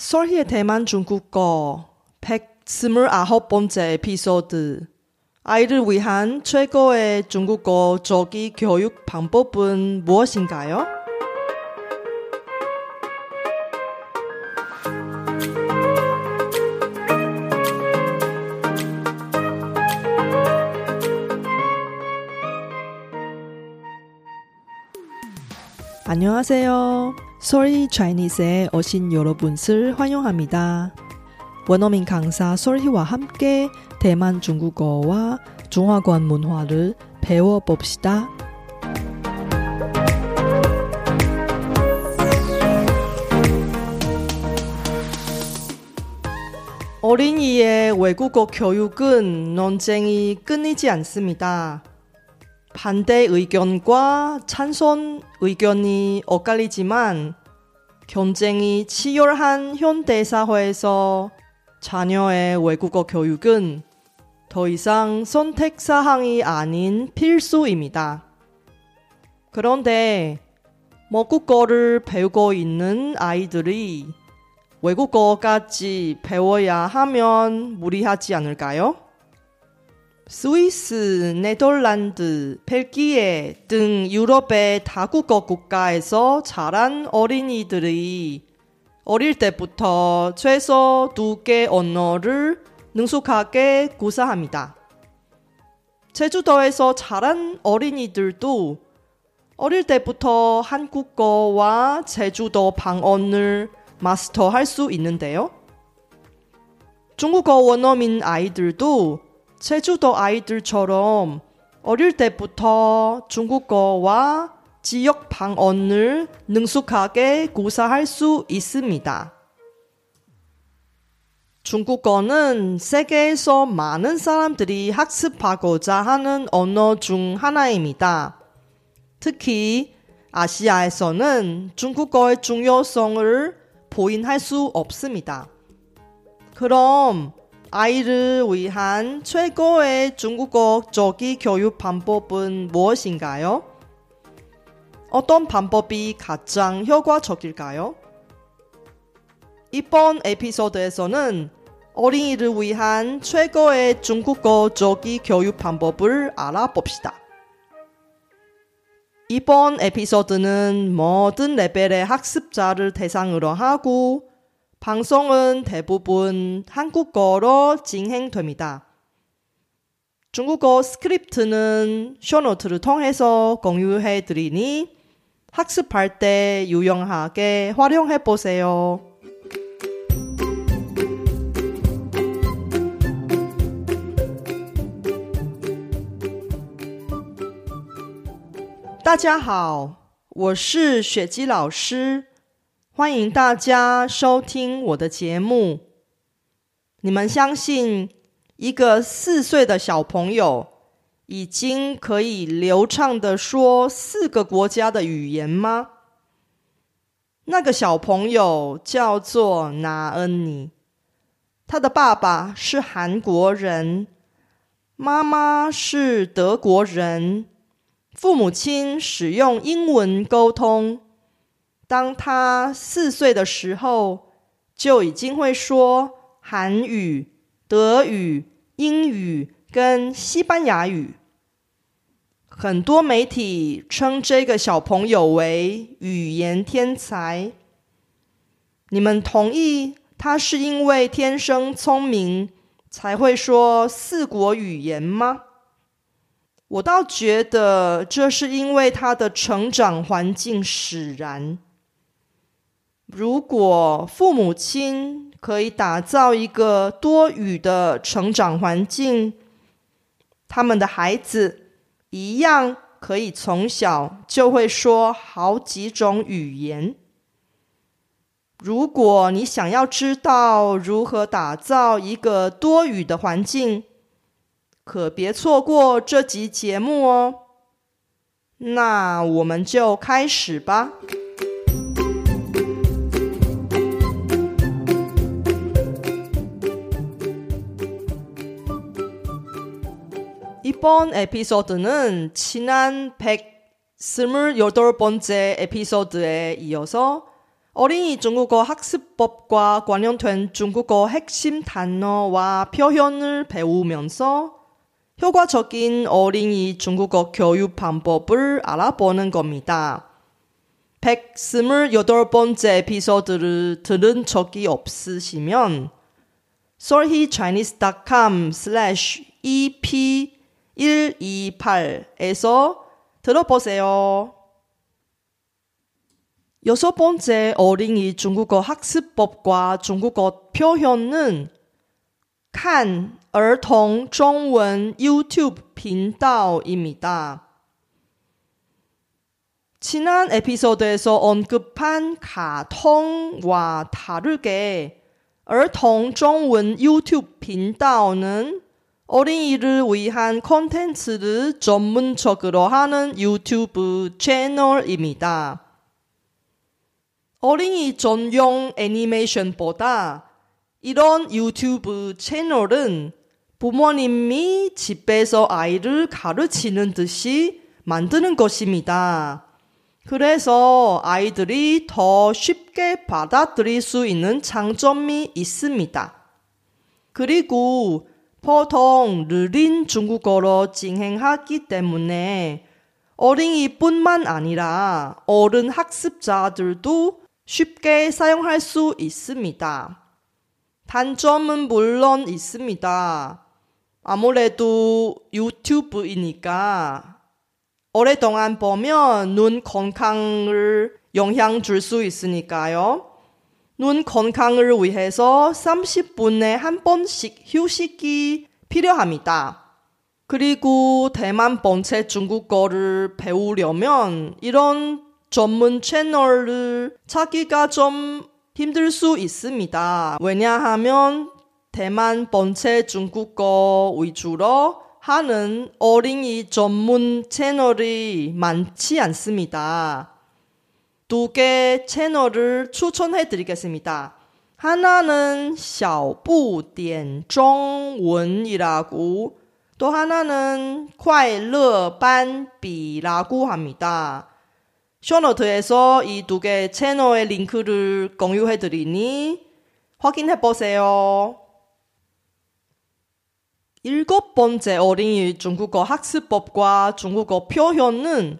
설희의 대만 중국어 129번째 에피소드 아이를 위한 최고의 중국어 조기 교육 방법은 무엇인가요? 안녕하세요. 솔희 차이니스에 오신 여러분을 환영합니다. 원어민 강사 솔희와 함께 대만 중국어와 중화권 문화를 배워봅시다. 어린이의 외국어 교육은 논쟁이 끊이지 않습니다. 반대 의견과 찬성 의견이 엇갈리지만 경쟁이 치열한 현대 사회에서 자녀의 외국어 교육은 더 이상 선택 사항이 아닌 필수입니다. 그런데 모국어를 배우고 있는 아이들이 외국어까지 배워야 하면 무리하지 않을까요? 스위스, 네덜란드, 벨기에 등 유럽의 다국어 국가에서 자란 어린이들이 어릴 때부터 최소 두 개 언어를 능숙하게 구사합니다. 제주도에서 자란 어린이들도 어릴 때부터 한국어와 제주도 방언을 마스터할 수 있는데요. 중국어 원어민 아이들도 제주도 아이들처럼 어릴 때부터 중국어와 지역 방언을 능숙하게 구사할 수 있습니다. 중국어는 세계에서 많은 사람들이 학습하고자 하는 언어 중 하나입니다. 특히 아시아에서는 중국어의 중요성을 보인할 수 없습니다. 그럼 아이를 위한 최고의 중국어 조기 교육 방법은 무엇인가요? 어떤 방법이 가장 효과적일까요? 이번 에피소드에서는 어린이를 위한 최고의 중국어 조기 교육 방법을 알아봅시다. 이번 에피소드는 모든 레벨의 학습자를 대상으로 하고 방송은 대부분 한국어로 진행됩니다. 중국어 스크립트는 쇼노트를 통해서 공유해 드리니 학습할 때 유용하게 활용해 보세요. 大家好，我是雪姬老师， 欢迎大家收听我的节目。你们相信一个四岁的小朋友已经可以流畅的说四个国家的语言吗？那个小朋友叫做拿恩尼，他的爸爸是韩国人，妈妈是德国人。父母亲使用英文沟通。当他四岁的时候，就已经会说韩语、德语、英语跟西班牙语。很多媒体称这个小朋友为语言天才。你们同意他是因为天生聪明才会说四国语言吗？我倒觉得这是因为他的成长环境使然。如果父母亲可以打造一个多语的成长环境，他们的孩子一样可以从小就会说好几种语言。如果你想要知道如何打造一个多语的环境，可别错过这集节目哦！那我们就开始吧。 이번 에피소드는 지난백스물여덟번째 에피소드에 이어서 어린이 중국어 학습법과 관련된 중국어 핵심 단어와 표현을 배우면서 효과적인 어린이 중국어 교육 방법을 알아보는 겁니다. 128번째 에피소드를 들은 적이 없으시면 solhechinese.com slash ep128에서 들어보세요. 여섯 번째 어린이 중국어 학습법과 중국어 표현은 看儿童中文 유튜브 频道입니다. 지난 에피소드에서 언급한 가통과 다르게 儿童中文 유튜브 频道는 어린이를 위한 콘텐츠를 전문적으로 하는 유튜브 채널입니다. 어린이 전용 애니메이션보다 이런 유튜브 채널은 부모님이 집에서 아이를 가르치는 듯이 만드는 것입니다. 그래서 아이들이 더 쉽게 받아들일 수 있는 장점이 있습니다. 그리고 보통 느린 중국어로 진행하기 때문에 어린이뿐만 아니라 어른 학습자들도 쉽게 사용할 수 있습니다. 단점은 물론 있습니다. 아무래도 유튜브이니까 오랫동안 보면 눈 건강을 영향 줄 수 있으니까요. 눈 건강을 위해서 30분에 한 번씩 휴식이 필요합니다. 그리고 대만 본체 중국어를 배우려면 이런 전문 채널을 찾기가 좀 힘들 수 있습니다. 왜냐하면 대만 본체 중국어 위주로 하는 어린이 전문 채널이 많지 않습니다. 두 개 채널을 추천해 드리겠습니다. 하나는 小不点中文이라고 또 하나는 快乐班比라고 합니다. 쇼노트에서 이 두 개 채널의 링크를 공유해 드리니 확인해 보세요. 일곱 번째 어린이 중국어 학습법과 중국어 표현은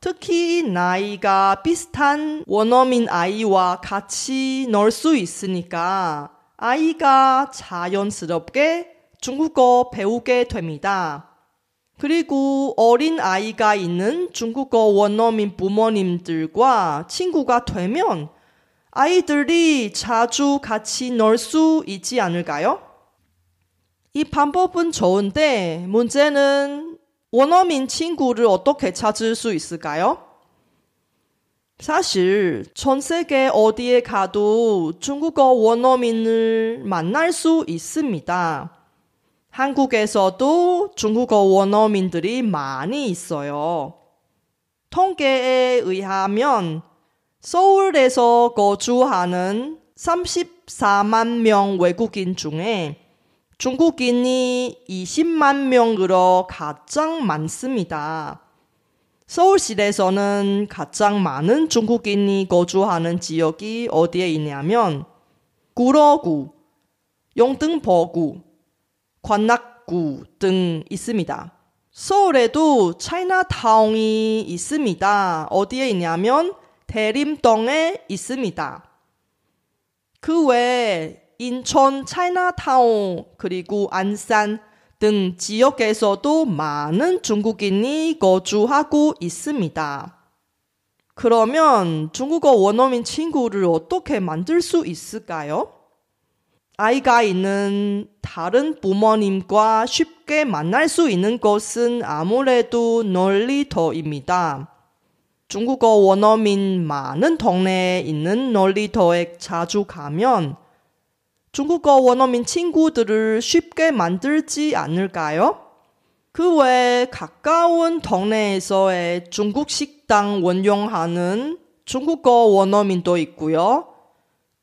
특히 나이가 비슷한 원어민 아이와 같이 놀 수 있으니까 아이가 자연스럽게 중국어 배우게 됩니다. 그리고 어린 아이가 있는 중국어 원어민 부모님들과 친구가 되면 아이들이 자주 같이 놀 수 있지 않을까요? 이 방법은 좋은데 문제는 원어민 친구를 어떻게 찾을 수 있을까요? 사실 전 세계 어디에 가도 중국어 원어민을 만날 수 있습니다. 한국에서도 중국어 원어민들이 많이 있어요. 통계에 의하면 서울에서 거주하는 34만 명 외국인 중에 중국인이 20만 명으로 가장 많습니다. 서울시에서는 가장 많은 중국인이 거주하는 지역이 어디에 있냐면 구로구, 용등포구, 관악구 등 있습니다. 서울에도 차이나타운이 있습니다. 어디에 있냐면 대림동에 있습니다. 그 외에 인천 차이나타운 그리고 안산 등 지역에서도 많은 중국인이 거주하고 있습니다. 그러면 중국어 원어민 친구를 어떻게 만들 수 있을까요? 아이가 있는 다른 부모님과 쉽게 만날 수 있는 것은 아무래도 놀리터입니다. 중국어 원어민 많은 동네에 있는 놀리터에 자주 가면 중국어 원어민 친구들을 쉽게 만들지 않을까요? 그외 가까운 동네에서의 중국 식당 원용하는 중국어 원어민도 있고요.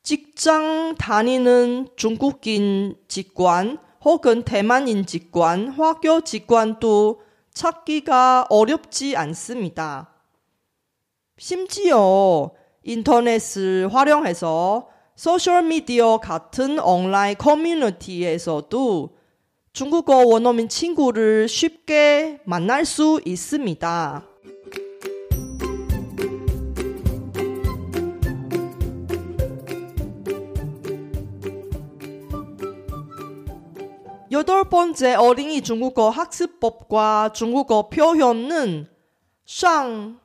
직장 다니는 중국인 직관 혹은 대만인 직관, 화교 직관도 찾기가 어렵지 않습니다. 심지어 인터넷을 활용해서 소셜미디어 같은 온라인 커뮤니티에서도 중국어 원어민 친구를 쉽게 만날 수 있습니다. 여덟 번째 어린이 중국어 학습법과 중국어 표현은 上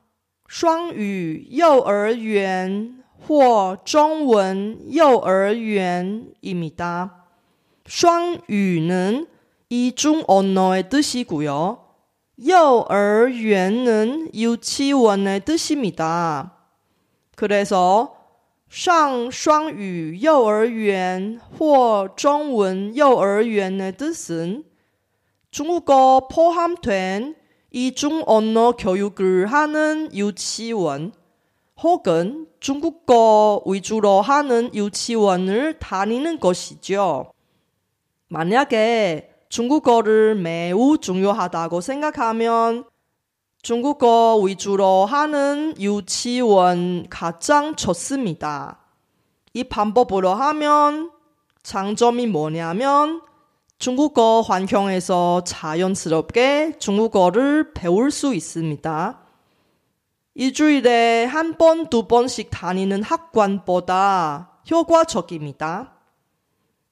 双语幼儿园 或中文幼儿园입니다. 双语는 이중 언어의 뜻이고요. 幼儿园는 유치원의 뜻입니다. 그래서 上双语幼儿园或中文幼儿园의 뜻은 중국어 포함된 이중 언어 교육을 하는 유치원 혹은 중국어 위주로 하는 유치원을 다니는 것이죠. 만약에 중국어를 매우 중요하다고 생각하면 중국어 위주로 하는 유치원 가장 좋습니다. 이 방법으로 하면 장점이 뭐냐면 중국어 환경에서 자연스럽게 중국어를 배울 수 있습니다. 일주일에 한 번, 두 번씩 다니는 학관보다 효과적입니다.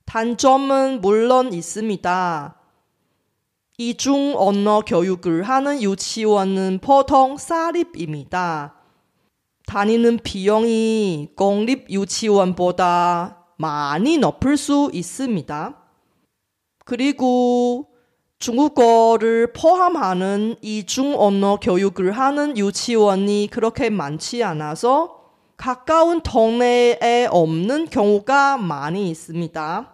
단점은 물론 있습니다. 이중 언어 교육을 하는 유치원은 보통 사립입니다. 다니는 비용이 공립 유치원보다 많이 높을 수 있습니다. 그리고 중국어를 포함하는 이중 언어 교육을 하는 유치원이 그렇게 많지 않아서 가까운 동네에 없는 경우가 많이 있습니다.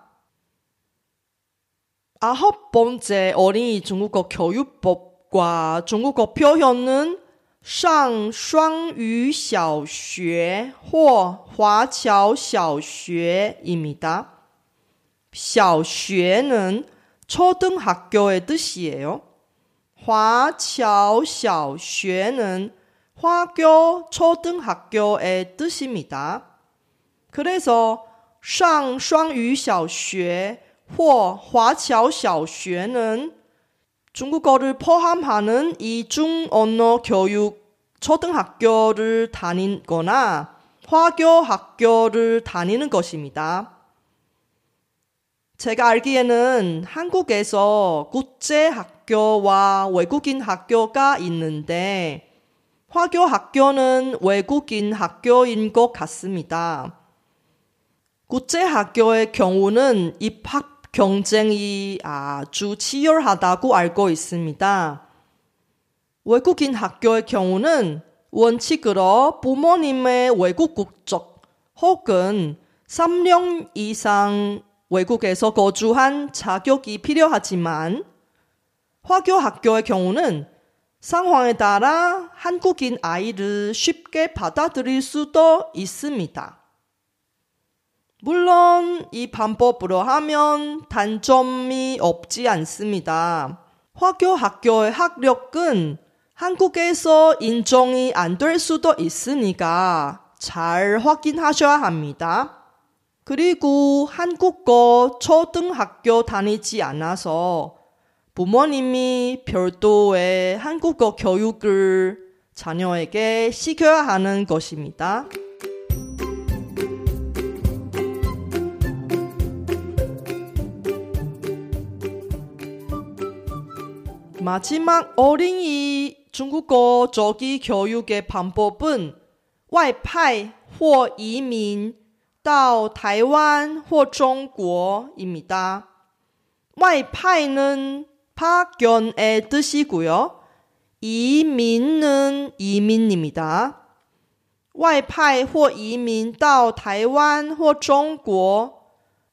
아홉 번째 어린이 중국어 교육법과 중국어 표현은 上双语小学或华侨小学입니다. 小学는 초등학교의 뜻이에요. 华侨小学는 화교 초등학교의 뜻입니다. 그래서 上双语小学或华侨小学는 중국어를 포함하는 이중 언어 교육 초등학교를 다니거나 화교 학교를 다니는 것입니다. 제가 알기에는 한국에서 국제 학교와 외국인 학교가 있는데 화교 학교는 외국인 학교인 것 같습니다. 국제 학교의 경우는 입학 경쟁이 아주 치열하다고 알고 있습니다. 외국인 학교의 경우는 원칙으로 부모님의 외국 국적 혹은 3년 이상 외국에서 거주한 자격이 필요하지만 화교 학교의 경우는 상황에 따라 한국인 아이를 쉽게 받아들일 수도 있습니다. 물론 이 방법으로 하면 단점이 없지 않습니다. 화교 학교의 학력은 한국에서 인정이 안 될 수도 있으니까 잘 확인하셔야 합니다. 그리고 한국어 초등학교 다니지 않아서 부모님이 별도의 한국어 교육을 자녀에게 시켜야 하는 것입니다. 마지막 어린이 중국어 조기 교육의 방법은 外派或移民 到台湾或中国입니다. 外派는 파견의 뜻이고요. 이민은 이민입니다. 外派或移民到台湾或中国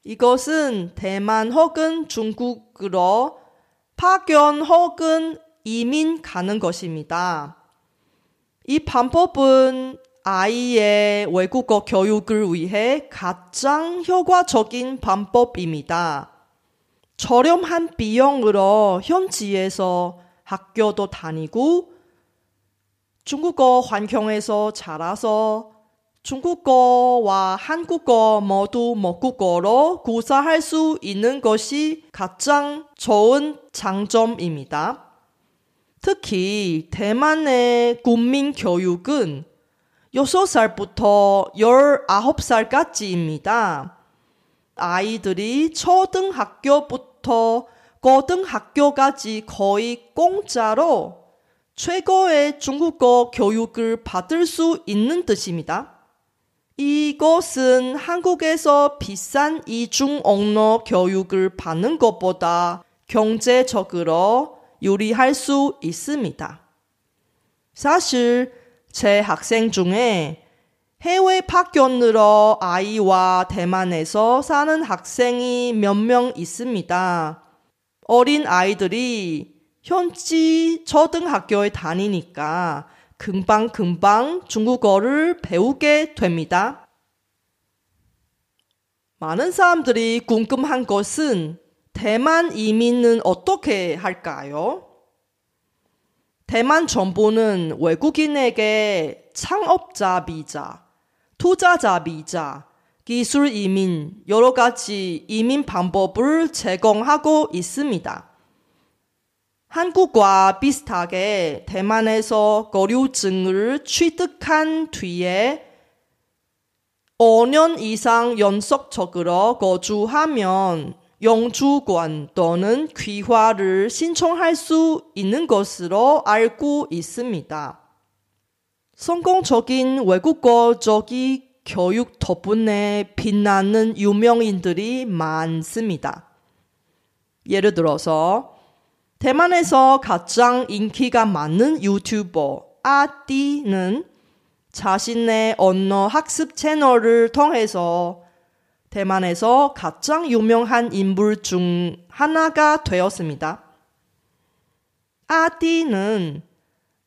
이것은 대만 혹은 중국으로 파견 혹은 이민 가는 것입니다. 이 방법은 아이의 외국어 교육을 위해 가장 효과적인 방법입니다. 저렴한 비용으로 현지에서 학교도 다니고 중국어 환경에서 자라서 중국어와 한국어 모두 모국어로 구사할 수 있는 것이 가장 좋은 장점입니다. 특히 대만의 국민 교육은 6살부터 19살까지입니다. 아이들이 초등학교부터 고등학교까지 거의 공짜로 최고의 중국어 교육을 받을 수 있는 뜻입니다. 이것은 한국에서 비싼 이중 언어 교육을 받는 것보다 경제적으로 유리할 수 있습니다. 사실 제 학생 중에 해외 파견으로 아이와 대만에서 사는 학생이 몇 명 있습니다. 어린 아이들이 현지 초등학교에 다니니까 금방금방 중국어를 배우게 됩니다. 많은 사람들이 궁금한 것은 대만 이민은 어떻게 할까요? 대만 정부는 외국인에게 창업자 비자, 투자자 비자, 기술 이민, 여러 가지 이민 방법을 제공하고 있습니다. 한국과 비슷하게 대만에서 거류증을 취득한 뒤에 5년 이상 연속적으로 거주하면 영주권 또는 귀화를 신청할 수 있는 것으로 알고 있습니다. 성공적인 외국어적인 교육 덕분에 빛나는 유명인들이 많습니다. 예를 들어서 대만에서 가장 인기가 많은 유튜버 아띠는 자신의 언어 학습 채널을 통해서 대만에서 가장 유명한 인물 중 하나가 되었습니다. 아띠는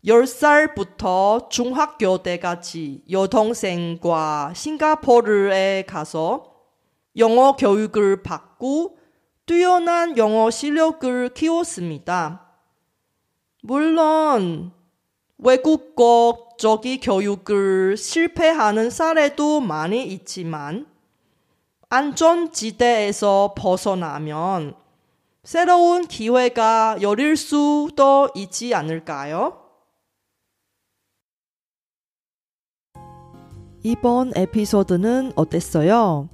10살부터 중학교 때까지 여동생과 싱가포르에 가서 영어 교육을 받고 뛰어난 영어 실력을 키웠습니다. 물론 외국어 적이 교육을 실패하는 사례도 많이 있지만 안전지대에서 벗어나면 새로운 기회가 열릴 수도 있지 않을까요? 이번 에피소드는 어땠어요?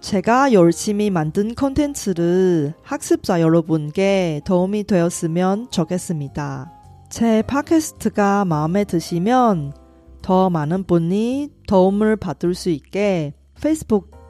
제가 열심히 만든 컨텐츠를 학습자 여러분께 도움이 되었으면 좋겠습니다. 제 팟캐스트가 마음에 드시면 더 많은 분이 도움을 받을 수 있게 페이스북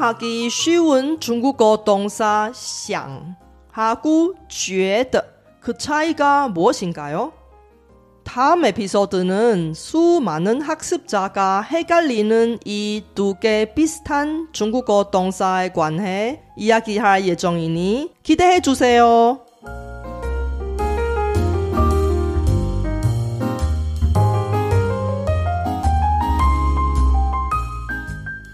혼동하기 쉬운 중국어 동사 想하고 觉得그 차이가 무엇인가요? 다음 에피소드는 수많은 학습자가 헷갈리는 이 두 개 비슷한 중국어 동사에 관해 이야기할 예정이니 기대해 주세요.